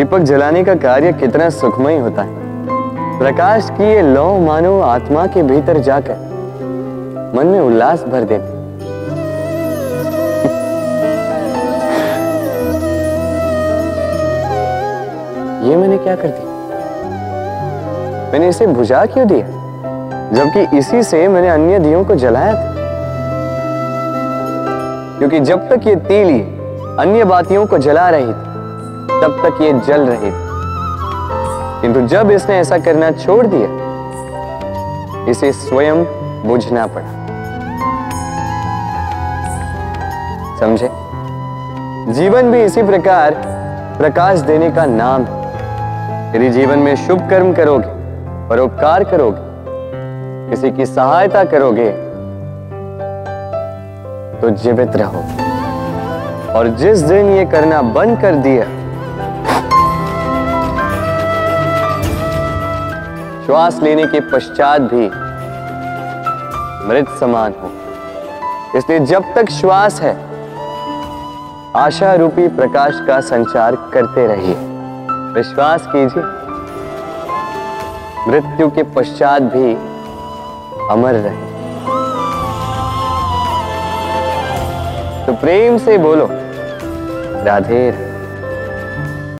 दीपक जलाने का कार्य कितना सुखमय होता है। प्रकाश की ये लौ मानो आत्मा के भीतर जाकर मन में उल्लास भर देती ये मैंने क्या कर दिया? मैंने इसे बुझा क्यों दिया? जबकि इसी से मैंने अन्य दियों को जलाया था। क्योंकि जब तक ये तीली अन्य बातियों को जला रही थी तब तक ये जल रही थी। किंतु जब इसने ऐसा करना छोड़ दिया, इसे स्वयं बुझना पड़ा। समझे? जीवन भी इसी प्रकार प्रकाश देने का नाम है। यदि जीवन में शुभ कर्म करोगे, परोपकार करोगे, किसी की सहायता करोगे तो जीवित रहोगे। और जिस दिन ये करना बंद कर दिया श्वास लेने के पश्चात भी मृत समान हो। इसलिए जब तक श्वास है, आशा रूपी प्रकाश का संचार करते रहिए। विश्वास कीजिए। मृत्यु के पश्चात भी अमर रहे। तो प्रेम से बोलो, राधे राधे।